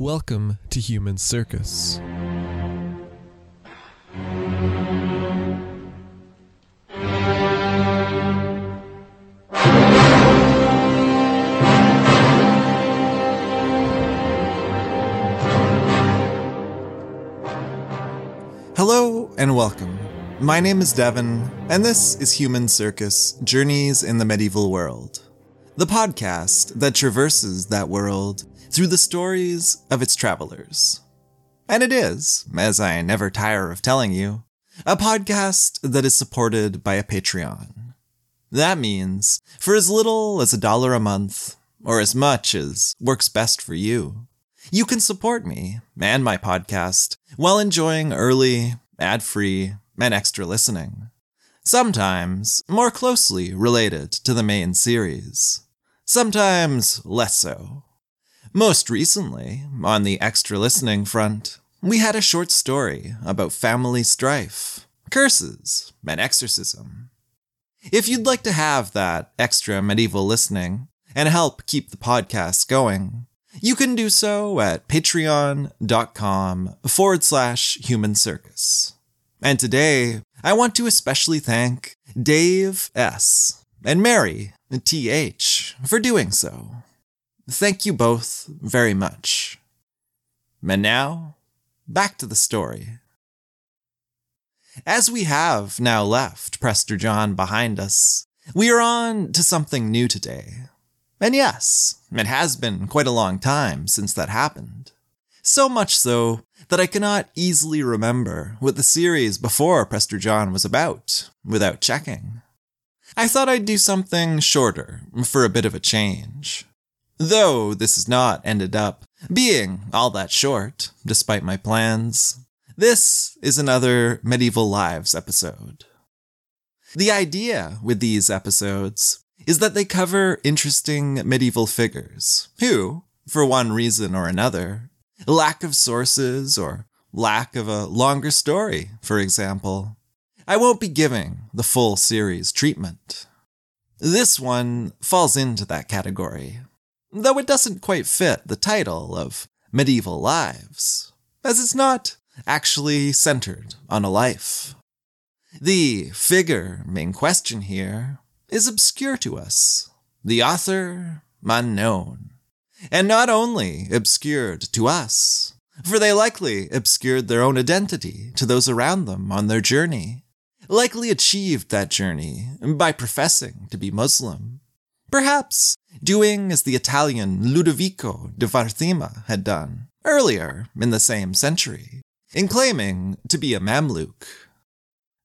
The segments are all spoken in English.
Welcome to Human Circus. Hello and welcome. My name is Devin, and this is Human Circus Journeys in the Medieval World, the podcast that traverses that world through the stories of its travelers. And it is, as I never tire of telling you, a podcast that is supported by a Patreon. That means for as little as a dollar a month, or as much as works best for you, you can support me and my podcast while enjoying early, ad free, and extra listening. Sometimes more closely related to the main series, sometimes less so. Most recently, on the extra listening front, we had a short story about family strife, curses, and exorcism. If you'd like to have that extra medieval listening and help keep the podcast going, you can do so at patreon.com forward slash human circus. And today, I want to especially thank Dave S. and Mary TH for doing so. Thank you both very much. And now, back to the story. As we have now left Prester John behind us, we are on to something new today. And yes, it has been quite a long time since that happened. So much so that I cannot easily remember what the series before Prester John was about without checking. I thought I'd do something shorter for a bit of a change. Though this has not ended up being all that short, despite my plans. This is another Medieval Lives episode. The idea with these episodes is that they cover interesting medieval figures who, for one reason or another, lack of sources or lack of a longer story, for example, I won't be giving the full series treatment. This one falls into that category, though it doesn't quite fit the title of Medieval Lives, as it's not actually centered on a life. The figure in question here is obscure to us, the author unknown, and not only obscured to us, for they likely obscured their own identity to those around them on their journey, likely achieved that journey by professing to be Muslim Perhaps doing as the Italian Ludovico de Varthema had done earlier in the same century, in claiming to be a Mamluk.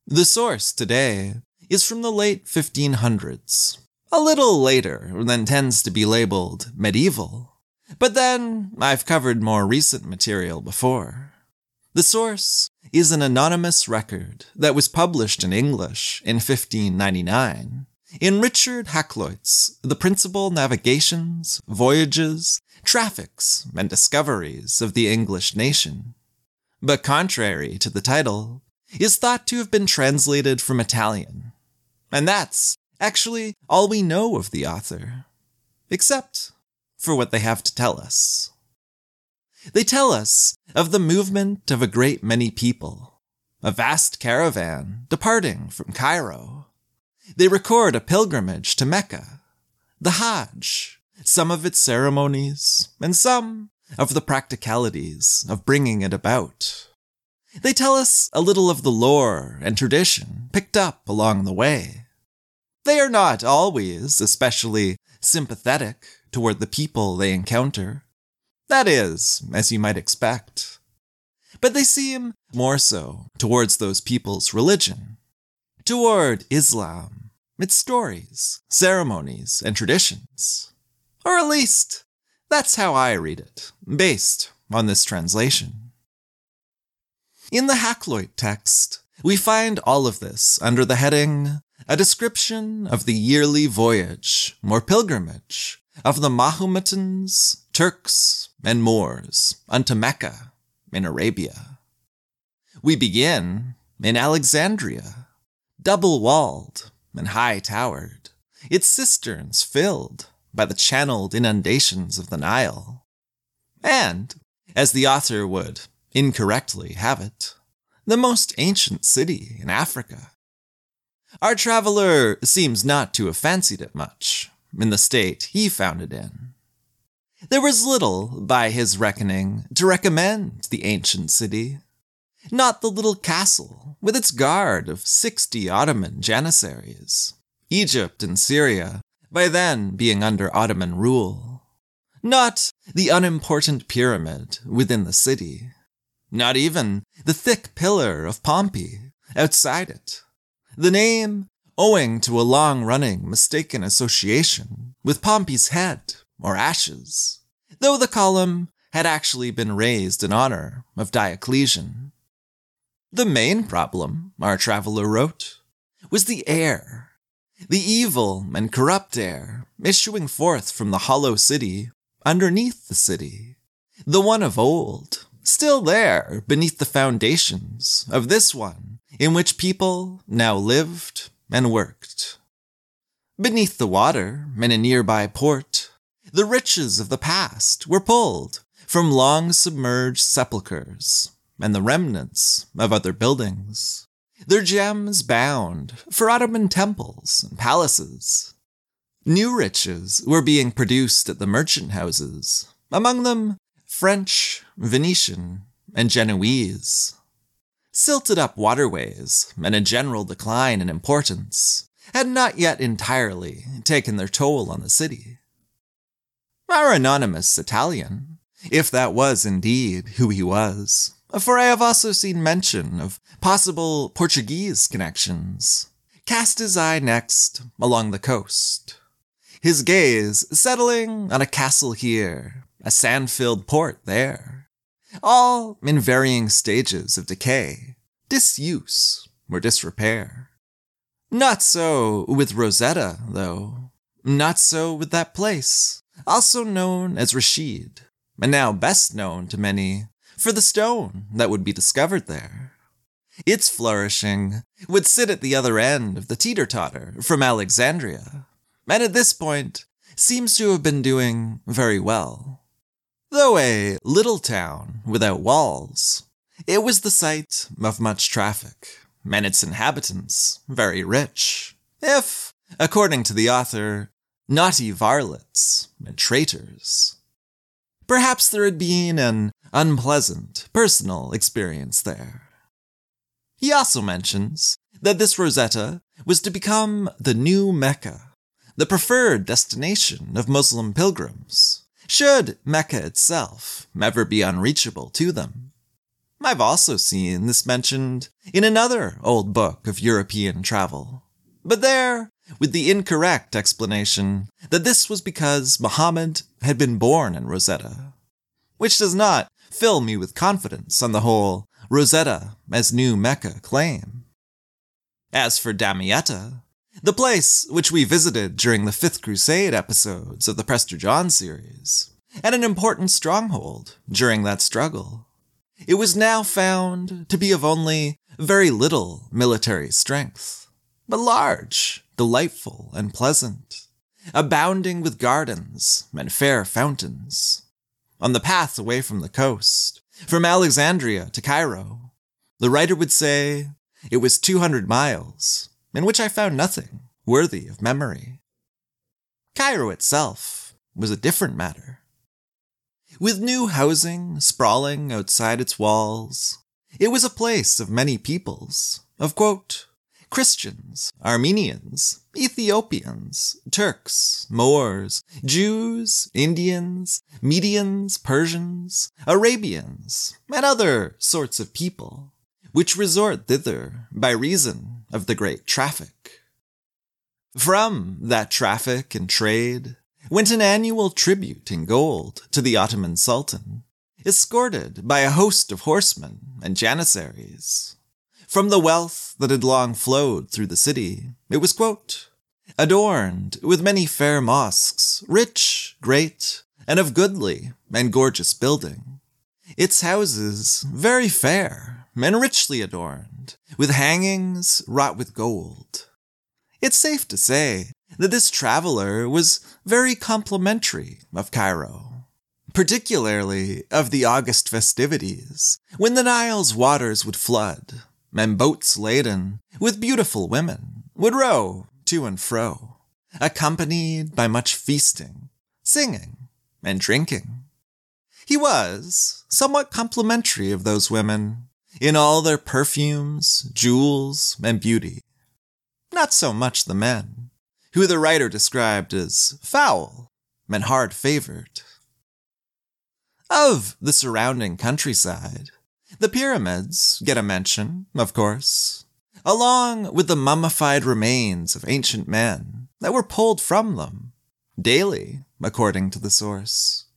The source today is from the late 1500s, a little later than tends to be labeled medieval. But then I've covered more recent material before. The source is an anonymous record that was published in English in 1599 in Richard Hakluyt's The Principal Navigations, Voyages, Traffics, and Discoveries of the English Nation. But contrary to the title, is thought to have been translated from Italian. And that's actually all we know of the author, except for what they have to tell us. They tell us of the movement of a great many people, a vast caravan departing from Cairo they record a pilgrimage to Mecca, the Hajj, some of its ceremonies, and some of the practicalities of bringing it about. They tell us a little of the lore and tradition picked up along the way. They are not always especially sympathetic toward the people they encounter. That is, as you might expect. But they seem more so towards those people's religion, toward Islam, its stories, ceremonies, and traditions. Or at least, That's how I read it, based on this translation. In the Hakluyt text, we find all of this under the heading A Description of the Yearly Voyage or Pilgrimage of the Mahometans, Turks, and Moors unto Mecca in Arabia. We begin in Alexandria, double walled and high towered, its cisterns filled by the channeled inundations of the Nile. And, as the author would incorrectly have it, the most ancient city in Africa. Our traveler seems not to have fancied it much in the state he found it in. There was little, by his reckoning, to recommend the ancient city. Not the little castle, with its guard of sixty Ottoman janissaries. Egypt and Syria, by then being under Ottoman rule. Not the unimportant pyramid within the city. Not even the thick pillar of Pompey outside it. The name owing to a long running mistaken association with Pompey's head or ashes, though the column had actually been raised in honor of Diocletian. The main problem, our traveler wrote, was the air, the evil and corrupt air issuing forth from the hollow city underneath the city, the one of old, still there beneath the foundations of this one in which people now lived and worked. Beneath the water, in a nearby port, the riches of the past were pulled from long submerged sepulchres and the remnants of other buildings, their gems bound for Ottoman temples and palaces. New riches were being produced at the merchant houses, among them French, Venetian, and Genoese silted up waterways, and a general decline in importance had not yet entirely taken their toll on the city. Our anonymous Italian, if that was indeed who he was, for I have also seen mention of possible Portuguese connections, cast his eye next along the coast, his gaze settling on a castle here, a sand filled port there all in varying stages of decay, disuse, or disrepair. Not so with Rosetta, though. Not so with that place, also known as Rashid, and now best known to many for the stone that would be discovered there. Its flourishing would sit at the other end of the teeter totter from Alexandria, and at this point seems to have been doing very well. Though a little town without walls, it was the site of much traffic, and its inhabitants very rich, if, according to the author, naughty varlets and traitors. Perhaps there had been an unpleasant personal experience there. He also mentions that this Rosetta was to become the new Mecca, the preferred destination of Muslim pilgrims, should Mecca itself ever be unreachable to them. I've also seen this mentioned in another old book of European travel, but there with the incorrect explanation that this was because Muhammad had been born in Rosetta, which does not fill me with confidence on the whole Rosetta as New Mecca claim. As for Damietta, the place which we visited during the Fifth Crusade episodes of the Prester John series, and an important stronghold during that struggle. It was now found to be of only very little military strength, but large, delightful, and pleasant, abounding with gardens and fair fountains. On the path away from the coast, from Alexandria to Cairo, the writer would say it was 200 miles, in which I found nothing worthy of memory. Cairo itself was a different matter. With new housing sprawling outside its walls, it was a place of many peoples, of quote, Christians, Armenians, Ethiopians, Turks, Moors, Jews, Indians, Medians, Persians, Arabians, and other sorts of people, which resort thither by reason of the great traffic. From that traffic and trade, went an annual tribute in gold to the Ottoman Sultan, escorted by a host of horsemen and janissaries. From the wealth that had long flowed through the city, it was, quote, adorned with many fair mosques, rich, great, and of goodly and gorgeous building. Its houses very fair and richly adorned, with hangings wrought with gold. It's safe to say that this traveler was very complimentary of Cairo, particularly of the August festivities, when the Nile's waters would flood, and boats laden with beautiful women would row to and fro, accompanied by much feasting, singing, and drinking. He was somewhat complimentary of those women in all their perfumes, jewels, and beauty. Not so much the men, who the writer described as foul and hard favored. Of the surrounding countryside, the pyramids get a mention, of course, along with the mummified remains of ancient men that were pulled from them, daily, according to the source.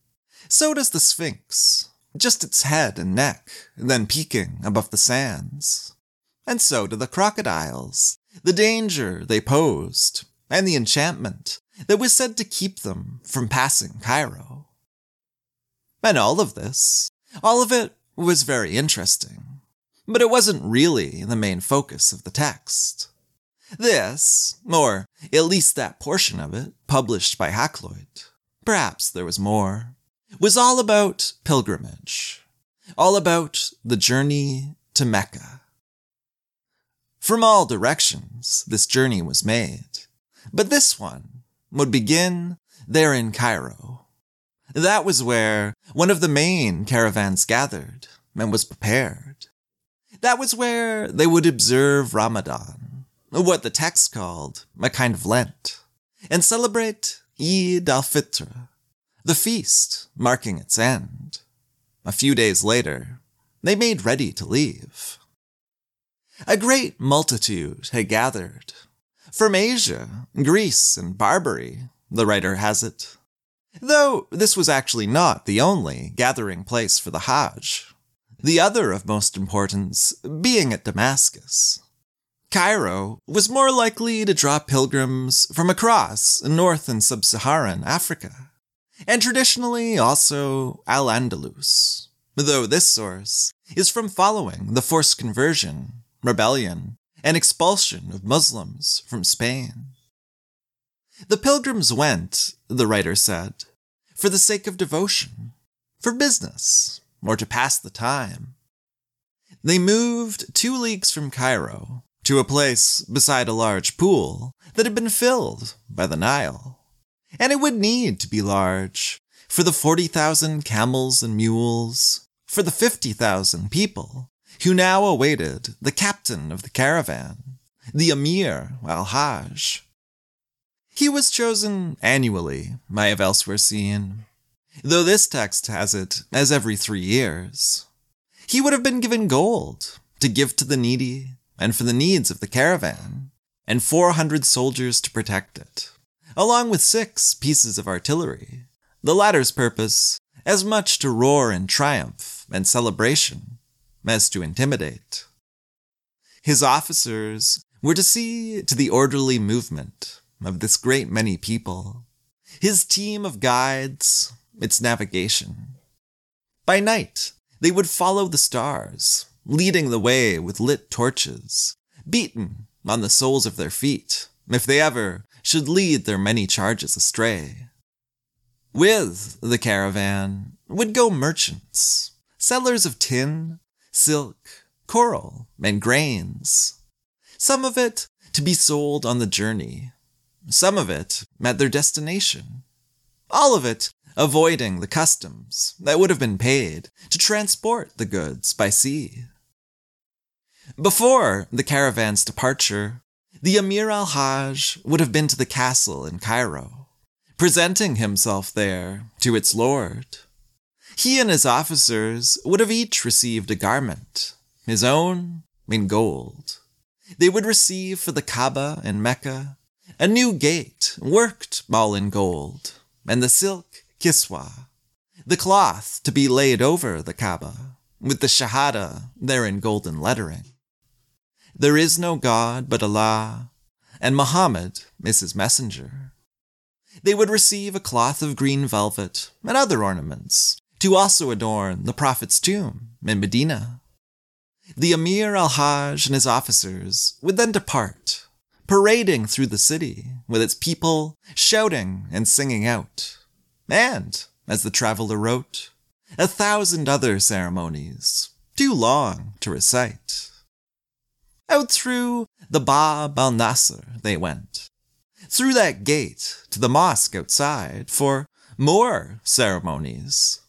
So does the Sphinx, just its head and neck, then peeking above the sands. And so do the crocodiles, the danger they posed, and the enchantment that was said to keep them from passing Cairo. And all of this, all of it was very interesting, but it wasn't really the main focus of the text. This, or at least that portion of it, published by Hakluyt, perhaps there was more, was all about pilgrimage, all about the journey to Mecca. From all directions, this journey was made, but this one would begin there in Cairo. That was where one of the main caravans gathered and was prepared. That was where they would observe Ramadan, what the text called a kind of Lent, and celebrate Eid al-Fitr, the feast marking its end. A few days later, they made ready to leave. A great multitude had gathered. From Asia, Greece, and Barbary, the writer has it. Though this was actually not the only gathering place for the Hajj the other of most importance being at Damascus. Cairo was more likely to draw pilgrims from across North and Sub Saharan Africa, and traditionally also Al Andalus, though this source is from following the forced conversion, rebellion, and expulsion of Muslims from Spain. The pilgrims went, the writer said, for the sake of devotion, for business, or to pass the time. They moved two leagues from Cairo to a place beside a large pool that had been filled by the Nile. And it would need to be large for the 40,000 camels and mules, for the 50,000 people who now awaited the captain of the caravan, the Emir al Hajj. He was chosen annually, I have elsewhere seen, though this text has it as every three years. He would have been given gold to give to the needy and for the needs of the caravan, and 400 soldiers to protect it, along with six pieces of artillery, the latter's purpose as much to roar in triumph and celebration as to intimidate. His officers were to see to the orderly movement of this great many people, his team of guides its navigation. By night, they would follow the stars, leading the way with lit torches, beaten on the soles of their feet, if they ever should lead their many charges astray. With the caravan would go merchants, sellers of tin, silk, coral, and grains. Some of it to be sold on the journey, some of it at their destination. All of it avoiding the customs that would have been paid to transport the goods by sea. Before the caravan's departure, the Emir al Hajj would have been to the castle in Cairo, presenting himself there to its lord. He and his officers would have each received a garment, his own in gold. They would receive for the Kaaba in Mecca a new gate worked all in gold, and the silk kiswa, the cloth to be laid over the Kaaba, with the Shahada there in golden lettering. There is no God but Allah, and Muhammad is his messenger. They would receive a cloth of green velvet and other ornaments to also adorn the Prophet's tomb in Medina. The Emir al Hajj and his officers would then depart, parading through the city with its people shouting and singing out. And, as the traveler wrote, a thousand other ceremonies, too long to recite. Out through the Bab al Nasr they went, through that gate to the mosque outside for more ceremonies.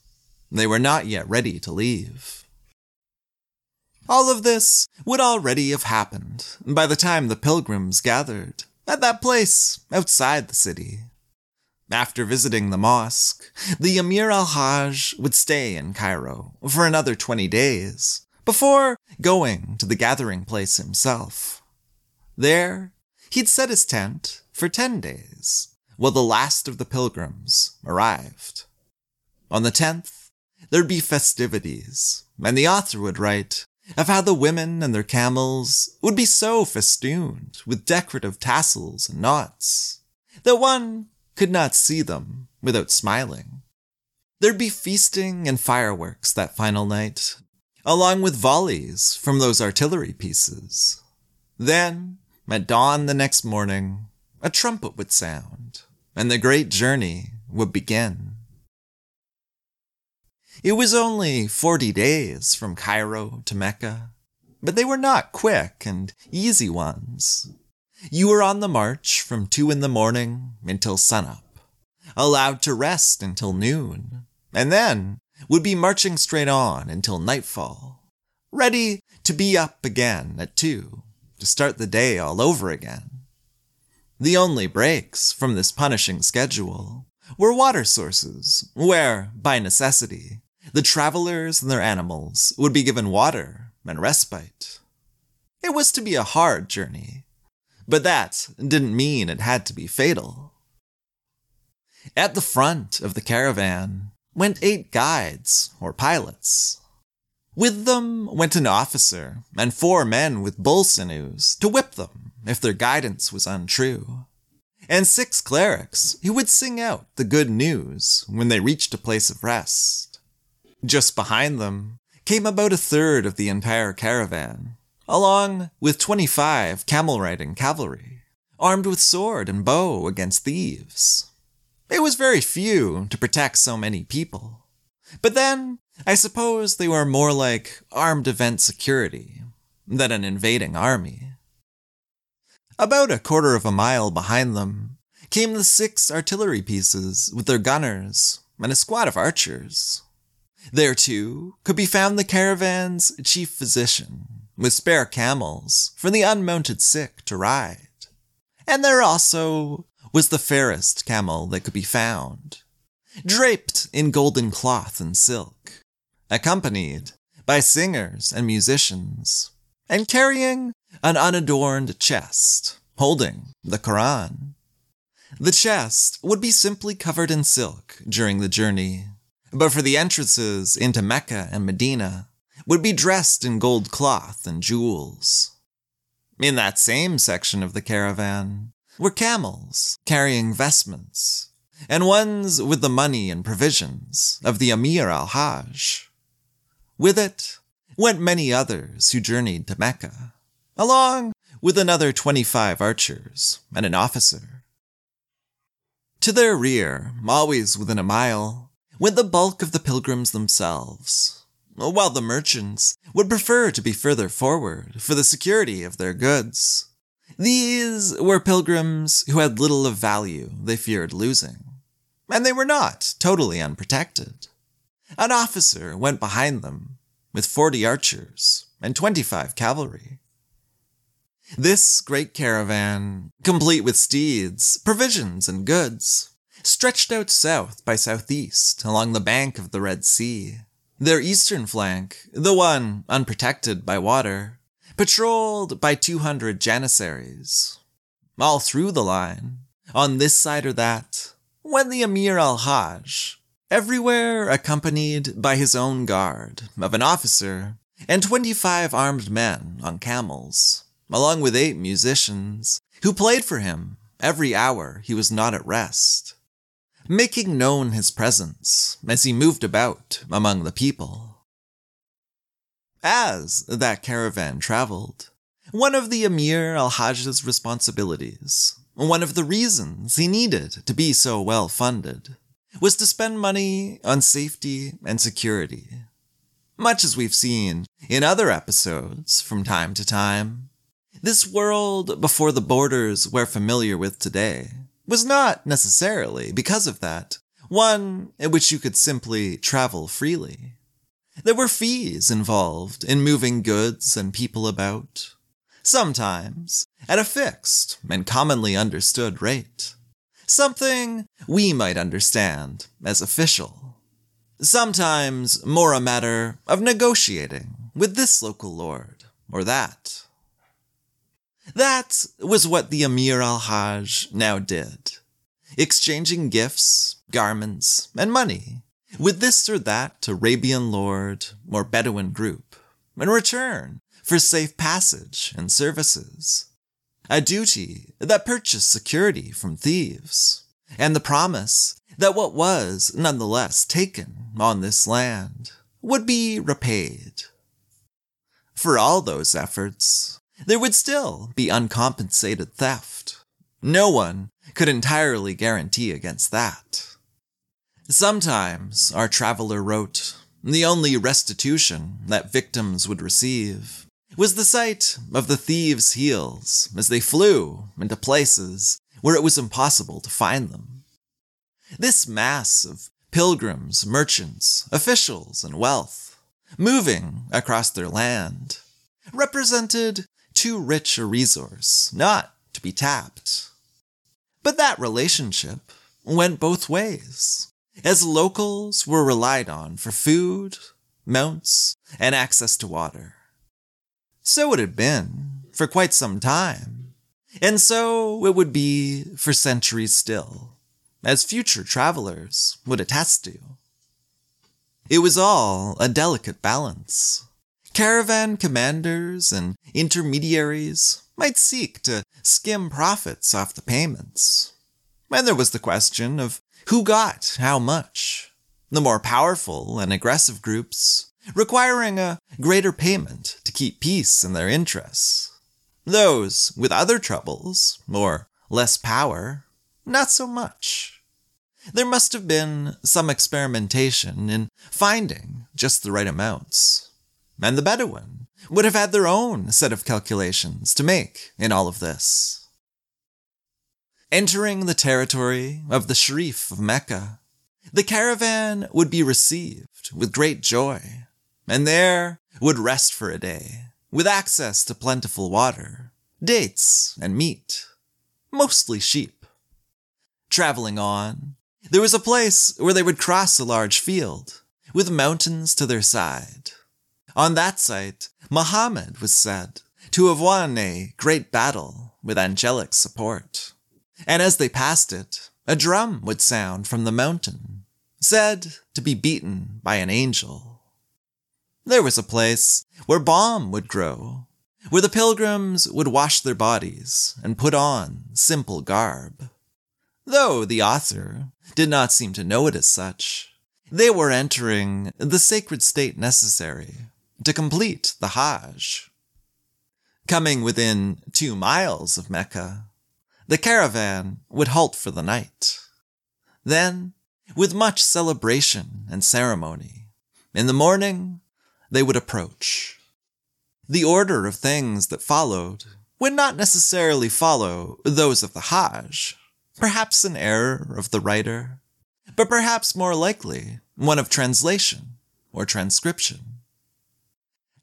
They were not yet ready to leave. All of this would already have happened by the time the pilgrims gathered at that place outside the city. After visiting the mosque, the Emir al Hajj would stay in Cairo for another 20 days before going to the gathering place himself. There, he'd set his tent for 10 days while the last of the pilgrims arrived. On the 10th, there'd be festivities, and the author would write of how the women and their camels would be so festooned with decorative tassels and knots that one could not see them without smiling. There'd be feasting and fireworks that final night, along with volleys from those artillery pieces. Then, at dawn the next morning, a trumpet would sound, and the great journey would begin. It was only 40 days from Cairo to Mecca, but they were not quick and easy ones. You were on the march from 2 in the morning until sunup, allowed to rest until noon, and then would be marching straight on until nightfall, ready to be up again at 2 to start the day all over again. The only breaks from this punishing schedule were water sources, where, by necessity, the travelers and their animals would be given water and respite. It was to be a hard journey, but that didn't mean it had to be fatal. At the front of the caravan went eight guides, or pilots. With them went an officer and four men with bull sinews to whip them if their guidance was untrue, and six clerics who would sing out the good news when they reached a place of rest. Just behind them came about a third of the entire caravan, along with 25 camel riding cavalry, armed with sword and bow against thieves. It was very few to protect so many people. But then, I suppose they were more like armed event security than an invading army. About a quarter of a mile behind them came the six artillery pieces with their gunners and a squad of archers. There, too, could be found the caravan's chief physician, with spare camels for the unmounted sick to ride. And there also was the fairest camel that could be found, draped in golden cloth and silk, accompanied by singers and musicians, and carrying an unadorned chest, holding the Koran. The chest would be simply covered in silk during the journey but for the entrances into Mecca and Medina, would be dressed in gold cloth and jewels. In that same section of the caravan were camels carrying vestments, and ones with the money and provisions of the Emir al Hajj. With it went many others who journeyed to Mecca, along with another 25 archers and an officer. To their rear, always within a mile, went the bulk of the pilgrims themselves, while the merchants would prefer to be further forward for the security of their goods. These were pilgrims who had little of value they feared losing, and they were not totally unprotected. An officer went behind them with forty archers and twenty-five cavalry. This great caravan, complete with steeds, provisions, and goods, stretched out south by southeast along the bank of the Red Sea. Their eastern flank, the one unprotected by water, patrolled by 200 janissaries. All through the line, on this side or that, when the Emir al Hajj, everywhere accompanied by his own guard of an officer and 25 armed men on camels, along with eight musicians who played for him every hour he was not at rest, making known his presence as he moved about among the people. As that caravan traveled, one of the Emir al Hajj's responsibilities, one of the reasons he needed to be so well funded, was to spend money on safety and security. Much as we've seen in other episodes from time to time, this world before the borders we're familiar with today was not necessarily, because of that, one in which you could simply travel freely. There were fees involved in moving goods and people about, sometimes at a fixed and commonly understood rate, something we might understand as official. Sometimes more a matter of negotiating with this local lord or that. That was what the Emir al Hajj now did, exchanging gifts, garments, and money with this or that Arabian lord or Bedouin group in return for safe passage and services. A duty that purchased security from thieves, and the promise that what was nonetheless taken on this land would be repaid. For all those efforts, there would still be uncompensated theft. No one could entirely guarantee against that. Sometimes, our traveler wrote, the only restitution that victims would receive was the sight of the thieves' heels as they flew into places where it was impossible to find them. This mass of pilgrims, merchants, officials, and wealth, moving across their land, represented too rich a resource not to be tapped. But that relationship went both ways, as locals were relied on for food, mounts, and access to water. So it had been for quite some time, and so it would be for centuries still, as future travelers would attest to. It was all a delicate balance Caravan commanders and intermediaries might seek to skim profits off the payments. And there was the question of who got how much. The more powerful and aggressive groups requiring a greater payment to keep peace in their interests. Those with other troubles, or less power, not so much. There must have been some experimentation in finding just the right amounts and the Bedouin would have had their own set of calculations to make in all of this. Entering the territory of the Sharif of Mecca, the caravan would be received with great joy, and there would rest for a day, with access to plentiful water, dates, and meat, mostly sheep. Traveling on, there was a place where they would cross a large field, with mountains to their side, on that site, Muhammad was said to have won a great battle with angelic support. And as they passed it, a drum would sound from the mountain, said to be beaten by an angel. There was a place where balm would grow, where the pilgrims would wash their bodies and put on simple garb. Though the author did not seem to know it as such, they were entering the sacred state necessary to complete the Hajj. Coming within two miles of Mecca, the caravan would halt for the night. Then, with much celebration and ceremony, in the morning they would approach. The order of things that followed would not necessarily follow those of the Hajj, perhaps an error of the writer, but perhaps more likely one of translation or transcription.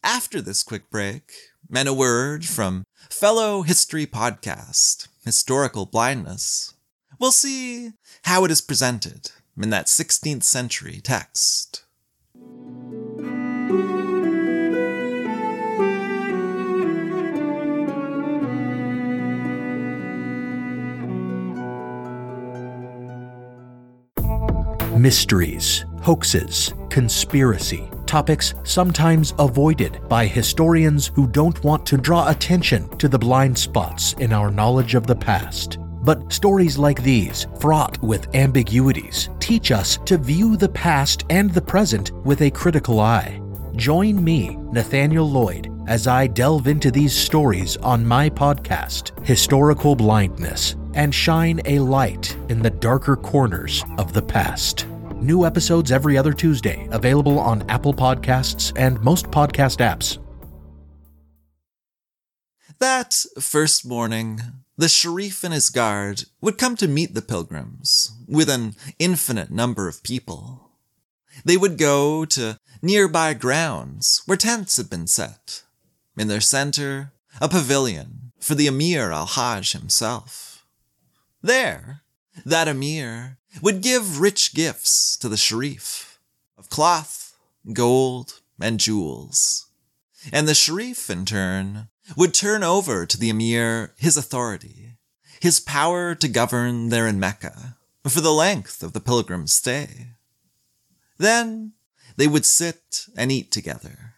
After this quick break, and a word from fellow history podcast, Historical Blindness, we'll see how it is presented in that 16th century text. mysteries, hoaxes, conspiracy, topics sometimes avoided by historians who don't want to draw attention to the blind spots in our knowledge of the past. But stories like these, fraught with ambiguities, teach us to view the past and the present with a critical eye. Join me, Nathaniel Lloyd, as I delve into these stories on my podcast, Historical Blindness, and shine a light in the darker corners of the past. New episodes every other Tuesday, available on Apple Podcasts and most podcast apps. That first morning, the Sharif and his guard would come to meet the pilgrims with an infinite number of people. They would go to nearby grounds where tents had been set. In their center, a pavilion for the Emir al Hajj himself. There, that Emir would give rich gifts to the Sharif of cloth, gold, and jewels. And the Sharif, in turn, would turn over to the Emir his authority, his power to govern there in Mecca for the length of the pilgrim's stay. Then they would sit and eat together.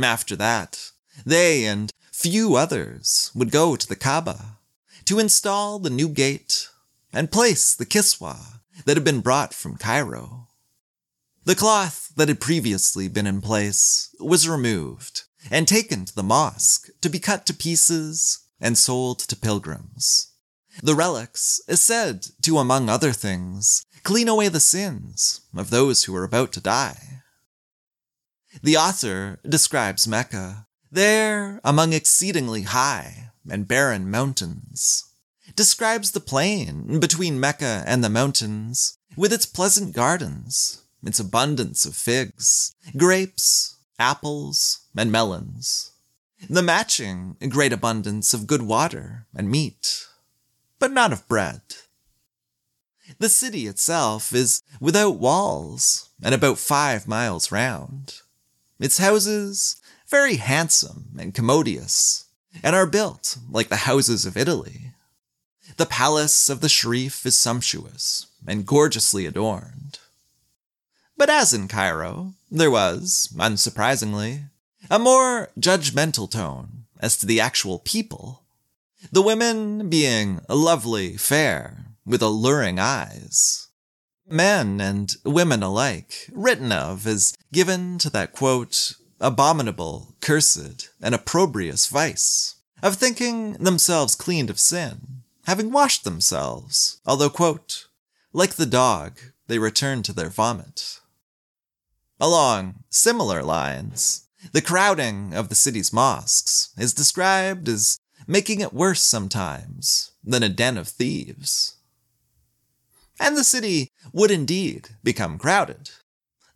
After that, they and few others would go to the Kaaba to install the new gate and place the kiswa that had been brought from Cairo. The cloth that had previously been in place was removed and taken to the mosque to be cut to pieces and sold to pilgrims. The relics is said to, among other things, clean away the sins of those who are about to die. The author describes Mecca there among exceedingly high and barren mountains, describes the plain between Mecca and the mountains with its pleasant gardens, its abundance of figs, grapes, apples, and melons, the matching great abundance of good water and meat, but not of bread. The city itself is without walls and about five miles round. Its houses very handsome and commodious, and are built like the houses of Italy. The palace of the Sharif is sumptuous and gorgeously adorned. But as in Cairo, there was, unsurprisingly, a more judgmental tone as to the actual people, the women being lovely, fair, with alluring eyes. Men and women alike, written of as given to that quote, abominable, cursed, and opprobrious vice, of thinking themselves cleaned of sin, having washed themselves, although, quote, like the dog, they return to their vomit. Along similar lines, the crowding of the city's mosques is described as making it worse sometimes than a den of thieves. And the city would indeed become crowded,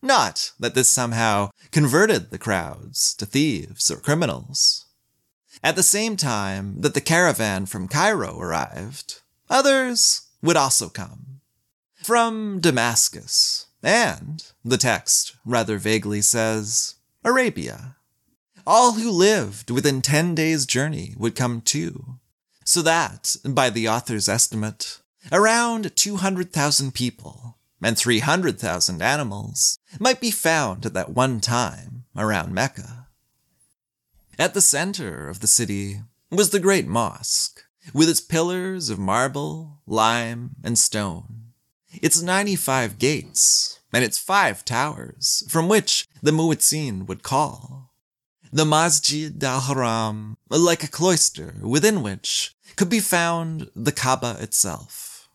not that this somehow converted the crowds to thieves or criminals. At the same time that the caravan from Cairo arrived, others would also come. From Damascus, and, the text rather vaguely says, Arabia. All who lived within 10 days' journey would come too, so that, by the author's estimate, around 200,000 people and 300,000 animals might be found at that one time around Mecca. At the center of the city was the great mosque, with its pillars of marble, lime, and stone, its 95 gates, and its five towers, from which the muezzin would call. The Masjid al-Haram, like a cloister within which could be found the Kaaba itself.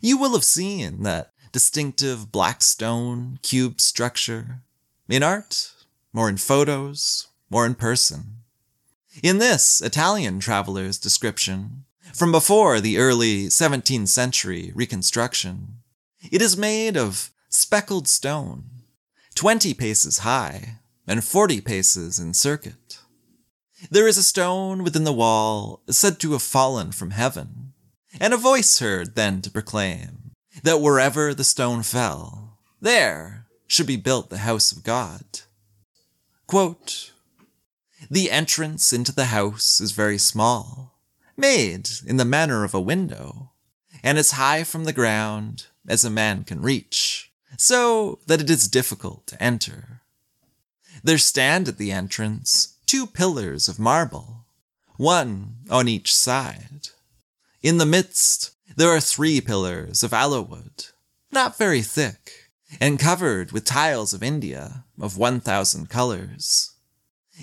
You will have seen that distinctive black stone cube structure in art, or in photos, or in person. In this Italian traveler's description, from before the early 17th century reconstruction, it is made of speckled stone, 20 paces high and 40 paces in circuit. There is a stone within the wall said to have fallen from heaven, and a voice heard then to proclaim that wherever the stone fell, there should be built the house of God. Quote, the entrance into the house is very small, made in the manner of a window, and as high from the ground as a man can reach, so that it is difficult to enter. There stand at the entrance two pillars of marble, one on each side. In the midst, there are three pillars of aloe wood, not very thick, and covered with tiles of India of 1,000 colors.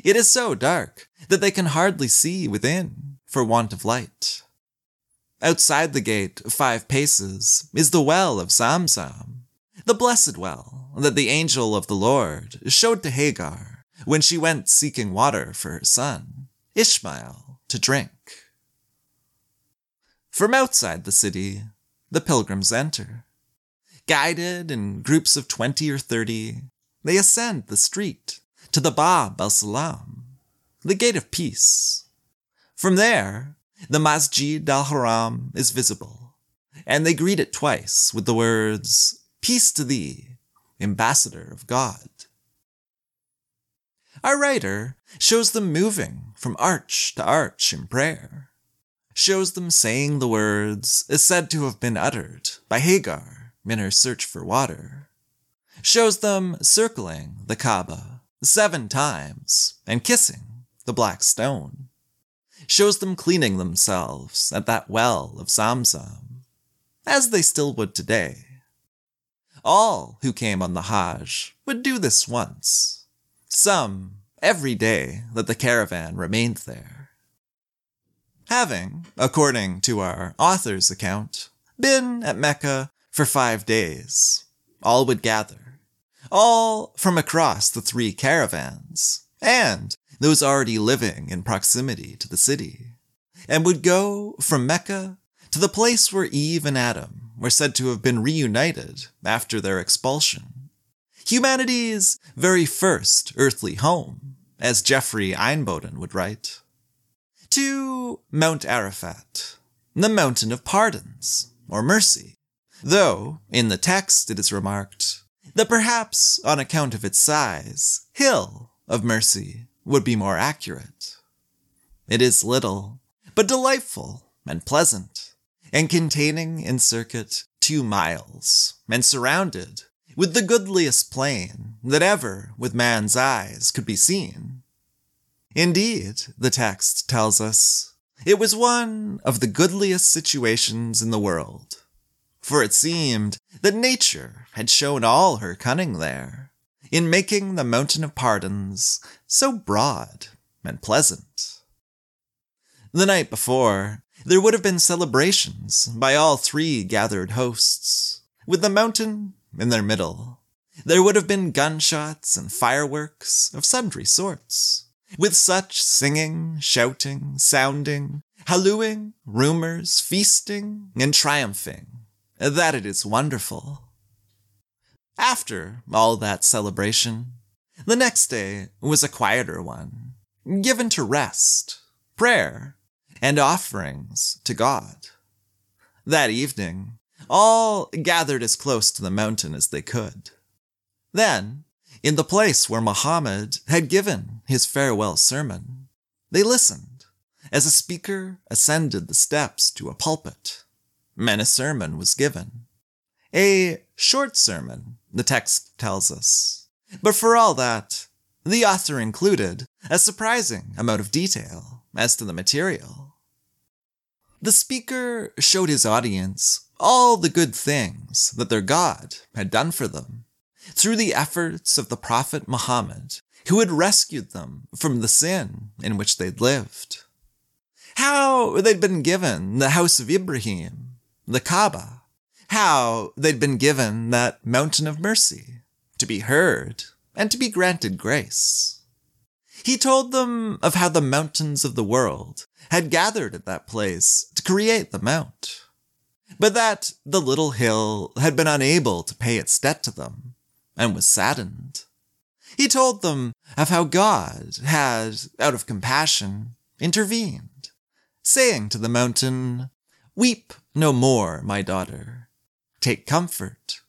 It is so dark that they can hardly see within for want of light. Outside the gate, five paces, is the well of Zamzam, the blessed well that the angel of the Lord showed to Hagar when she went seeking water for her son, Ishmael, to drink. From outside the city, the pilgrims enter. Guided in groups of twenty or thirty, they ascend the street to the Bab al Salam, the gate of peace. From there, the Masjid al Haram is visible, and they greet it twice with the words, Peace to thee, ambassador of God. Our writer shows them moving from arch to arch in prayer, shows them saying the words is said to have been uttered by Hagar in her search for water, shows them circling the Kaaba seven times and kissing the black stone shows them cleaning themselves at that well of Zamzam, as they still would today. All who came on the Hajj would do this once, some every day that the caravan remained there. Having, according to our author's account, been at Mecca for five days, all would gather, all from across the three caravans, and those already living in proximity to the city, and would go from Mecca to the place where Eve and Adam were said to have been reunited after their expulsion. Humanity's very first earthly home, as Jeffrey Einboden would write. To Mount Arafat, the mountain of pardons, or mercy, though in the text it is remarked that perhaps on account of its size, hill of mercy would be more accurate. It is little, but delightful and pleasant, and containing in circuit two miles, and surrounded with the goodliest plain that ever with man's eyes could be seen. Indeed, the text tells us, it was one of the goodliest situations in the world, for it seemed that nature had shown all her cunning there in making the Mountain of Pardons so broad and pleasant. The night before, there would have been celebrations by all three gathered hosts, with the mountain in their middle. There would have been gunshots and fireworks of sundry sorts, with such singing, shouting, sounding, hallooing, rumors, feasting, and triumphing, that it is wonderful. After all that celebration, the next day was a quieter one, given to rest, prayer, and offerings to God. That evening, all gathered as close to the mountain as they could. Then, in the place where Muhammad had given his farewell sermon, they listened as a speaker ascended the steps to a pulpit, and a sermon was given. A short sermon the text tells us. But for all that, the author included a surprising amount of detail as to the material. The speaker showed his audience all the good things that their God had done for them through the efforts of the Prophet Muhammad, who had rescued them from the sin in which they'd lived. How they'd been given the house of Ibrahim, the Kaaba, how they'd been given that mountain of mercy to be heard and to be granted grace. He told them of how the mountains of the world had gathered at that place to create the mount, but that the little hill had been unable to pay its debt to them and was saddened. He told them of how God had, out of compassion, intervened, saying to the mountain, Weep no more, my daughter. Take comfort,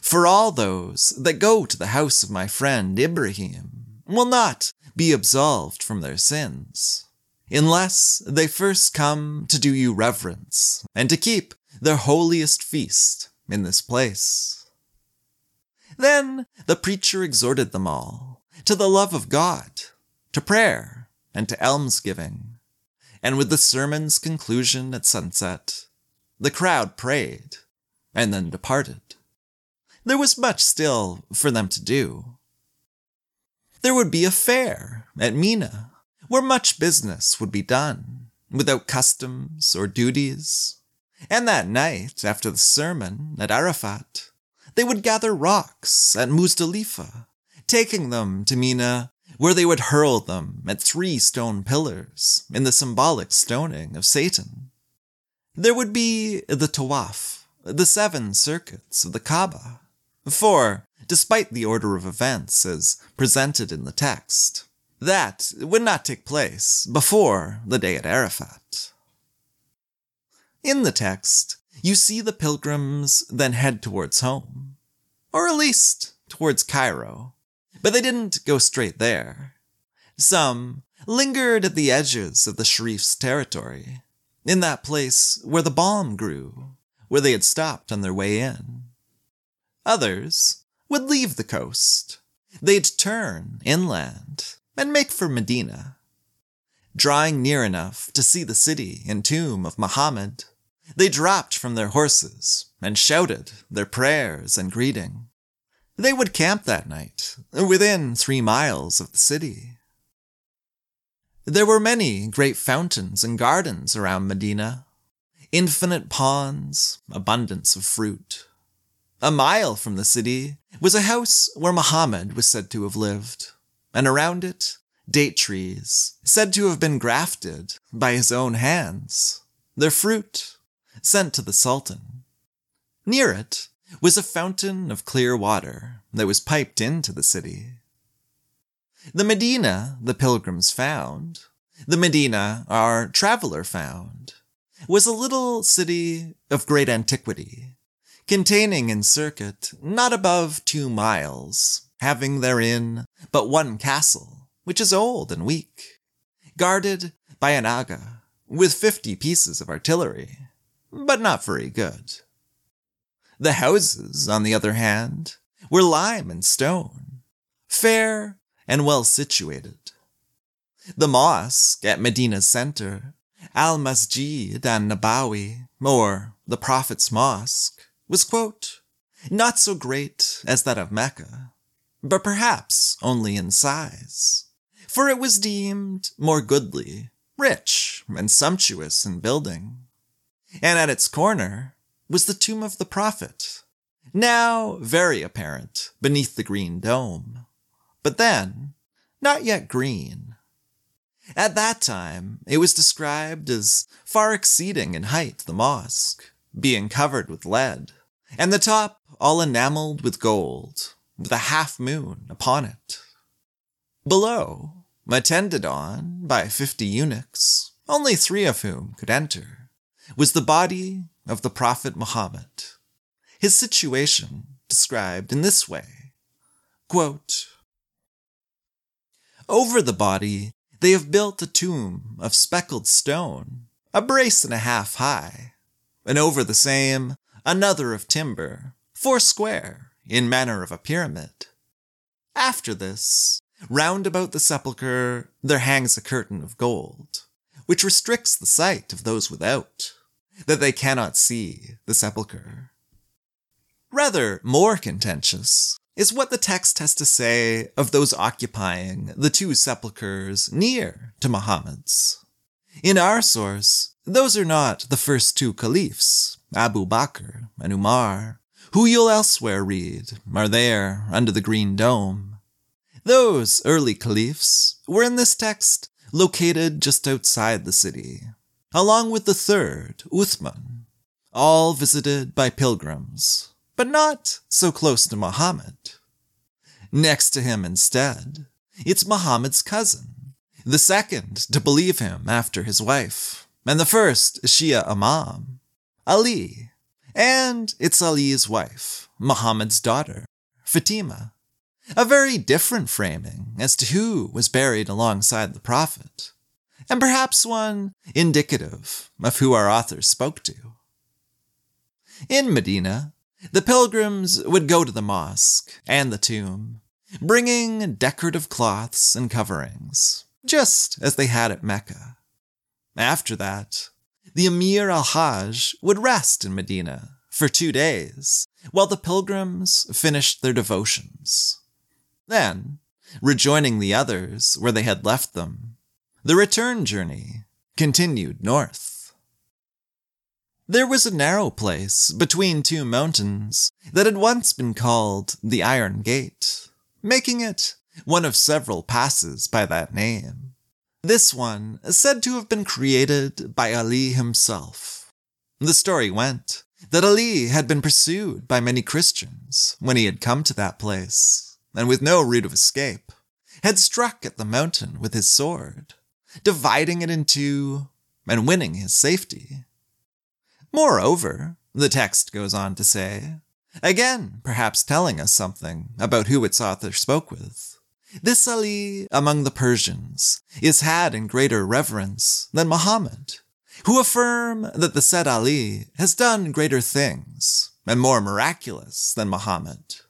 for all those that go to the house of my friend Ibrahim will not be absolved from their sins, unless they first come to do you reverence and to keep their holiest feast in this place. Then the preacher exhorted them all to the love of God, to prayer, and to almsgiving. And with the sermon's conclusion at sunset, the crowd prayed and then departed. There was much still for them to do. There would be a fair at Mina, where much business would be done, without customs or duties. And that night, after the sermon at Arafat, they would gather rocks at Muzdalifa, taking them to Mina, where they would hurl them at three stone pillars in the symbolic stoning of Satan. There would be the Tawaf, the seven circuits of the Kaaba. For, despite the order of events as presented in the text, that would not take place before the day at Arafat. In the text, you see the pilgrims then head towards home, or at least towards Cairo, but they didn't go straight there. Some lingered at the edges of the Sharif's territory, in that place where the balm grew, where they had stopped on their way in. Others would leave the coast. They'd turn inland and make for Medina. Drawing near enough to see the city and tomb of Muhammad, they dropped from their horses and shouted their prayers and greeting. They would camp that night within three miles of the city. There were many great fountains and gardens around Medina, infinite ponds, abundance of fruit. A mile from the city was a house where Muhammad was said to have lived, and around it, date trees, said to have been grafted by his own hands, their fruit sent to the Sultan. Near it was a fountain of clear water that was piped into the city. The Medina the pilgrims found, the Medina our traveler found, was a little city of great antiquity, containing in circuit not above two miles, having therein but one castle, which is old and weak, guarded by an aga, with fifty pieces of artillery, but not very good. The houses, on the other hand, were lime and stone, fair and well situated. The mosque at Medina's center, Al Masjid an Nabawi, or the Prophet's Mosque, was, quote, not so great as that of Mecca, but perhaps only in size, for it was deemed more goodly, rich, and sumptuous in building. And at its corner was the tomb of the Prophet, now very apparent beneath the green dome but then not yet green. At that time, it was described as far exceeding in height the mosque, being covered with lead, and the top all enameled with gold, with a half moon upon it. Below, attended on by fifty eunuchs, only three of whom could enter, was the body of the Prophet Muhammad. His situation described in this way quote, over the body, they have built a tomb of speckled stone, a brace and a half high, and over the same, another of timber, four square, in manner of a pyramid. After this, round about the sepulchre, there hangs a curtain of gold, which restricts the sight of those without, that they cannot see the sepulchre. Rather more contentious is what the text has to say of those occupying the two sepulchres near to Muhammad's. In our source, those are not the first two caliphs, Abu Bakr and Umar, who you'll elsewhere read are there under the green dome. Those early caliphs were in this text located just outside the city, along with the third, Uthman, all visited by pilgrims but not so close to Muhammad. Next to him instead, it's Muhammad's cousin, the second to believe him after his wife, and the first Shia Imam, Ali, and it's Ali's wife, Muhammad's daughter, Fatima. A very different framing as to who was buried alongside the Prophet, and perhaps one indicative of who our author spoke to. In Medina, The pilgrims would go to the mosque and the tomb, bringing decorative cloths and coverings, just as they had at Mecca. After that, the Emir al Hajj would rest in Medina for two days while the pilgrims finished their devotions. Then, rejoining the others where they had left them, the return journey continued north. There was a narrow place between two mountains that had once been called the Iron Gate, making it one of several passes by that name. This one is said to have been created by Ali himself. The story went that Ali had been pursued by many Christians when he had come to that place, and with no route of escape, had struck at the mountain with his sword, dividing it in two and winning his safety. Moreover, the text goes on to say, again perhaps telling us something about who its author spoke with. This Ali among the Persians is had in greater reverence than Muhammad, who affirm that the said Ali has done greater things and more miraculous than Muhammad.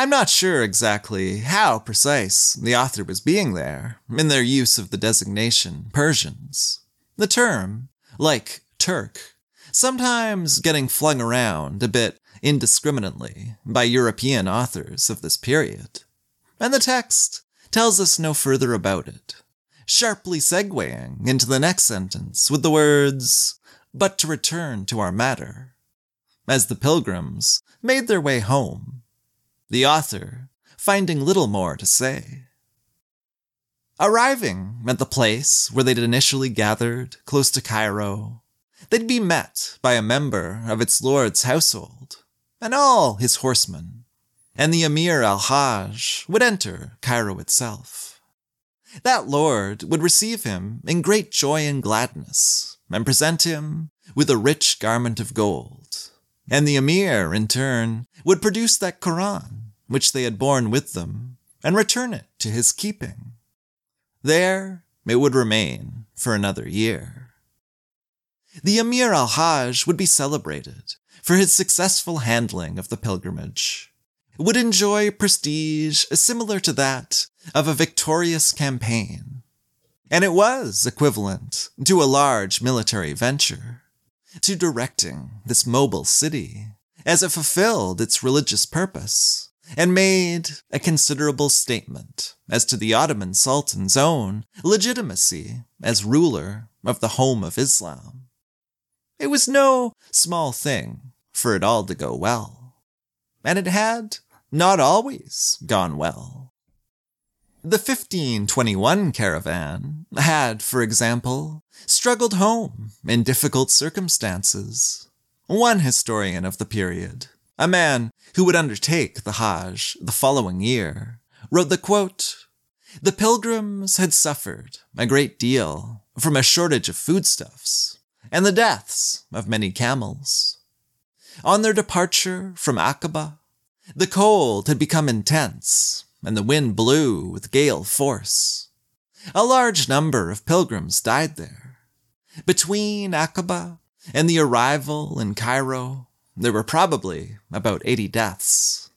I'm not sure exactly how precise the author was being there in their use of the designation Persians. The term, like Turk, sometimes getting flung around a bit indiscriminately by European authors of this period. And the text tells us no further about it, sharply segueing into the next sentence with the words, but to return to our matter. As the pilgrims made their way home, the author finding little more to say. Arriving at the place where they'd initially gathered, close to Cairo, they'd be met by a member of its lord's household and all his horsemen, and the Emir al Hajj would enter Cairo itself. That lord would receive him in great joy and gladness, and present him with a rich garment of gold. And the Emir, in turn, would produce that Koran, which they had borne with them, and return it to his keeping. There it would remain for another year. The Emir al Hajj would be celebrated for his successful handling of the pilgrimage, would enjoy prestige similar to that of a victorious campaign. And it was equivalent to a large military venture, to directing this mobile city as it fulfilled its religious purpose and made a considerable statement as to the Ottoman Sultan's own legitimacy as ruler of the home of Islam. It was no small thing for it all to go well. And it had not always gone well. The 1521 caravan had, for example, struggled home in difficult circumstances. One historian of the period, a man who would undertake the Hajj the following year, wrote the quote, The pilgrims had suffered a great deal from a shortage of foodstuffs and the deaths of many camels. On their departure from Aqaba, the cold had become intense, and the wind blew with gale force. A large number of pilgrims died there. Between Aqaba and the arrival in Cairo, there were probably about 80 deaths.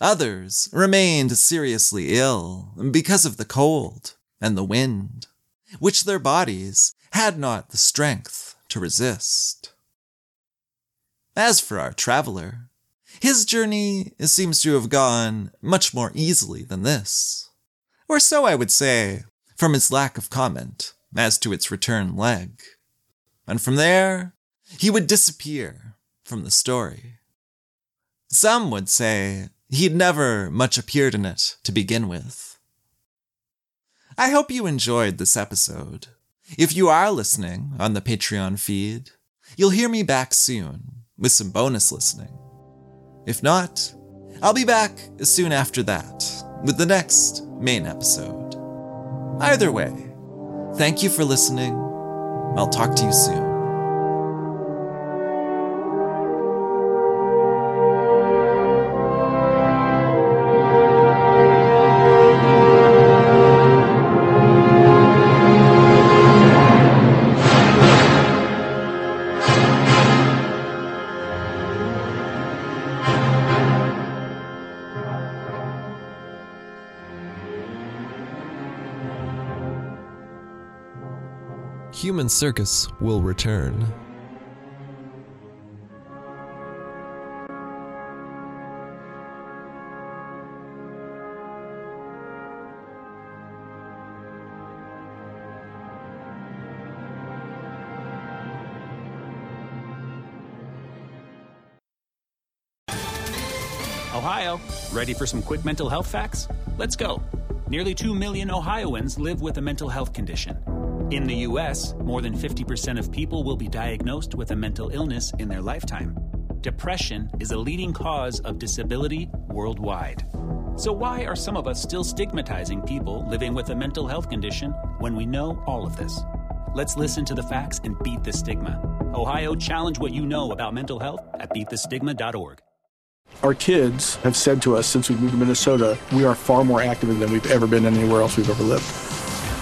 Others remained seriously ill because of the cold and the wind, which their bodies had not the strength to resist. As for our traveler, his journey seems to have gone much more easily than this. Or so I would say, from his lack of comment as to its return leg. And from there, he would disappear from the story. Some would say he'd never much appeared in it to begin with. I hope you enjoyed this episode. If you are listening on the Patreon feed, you'll hear me back soon with some bonus listening. If not, I'll be back soon after that with the next main episode. Either way, thank you for listening. I'll talk to you soon. Human Circus will return. Ohio, ready for some quick mental health facts? Let's go. Nearly 2 million Ohioans live with a mental health condition. In the U.S., more than 50% of people will be diagnosed with a mental illness in their lifetime. Depression is a leading cause of disability worldwide. So, why are some of us still stigmatizing people living with a mental health condition when we know all of this? Let's listen to the facts and beat the stigma. Ohio, challenge what you know about mental health at beatthestigma.org. Our kids have said to us since we moved to Minnesota, we are far more active than we've ever been anywhere else we've ever lived.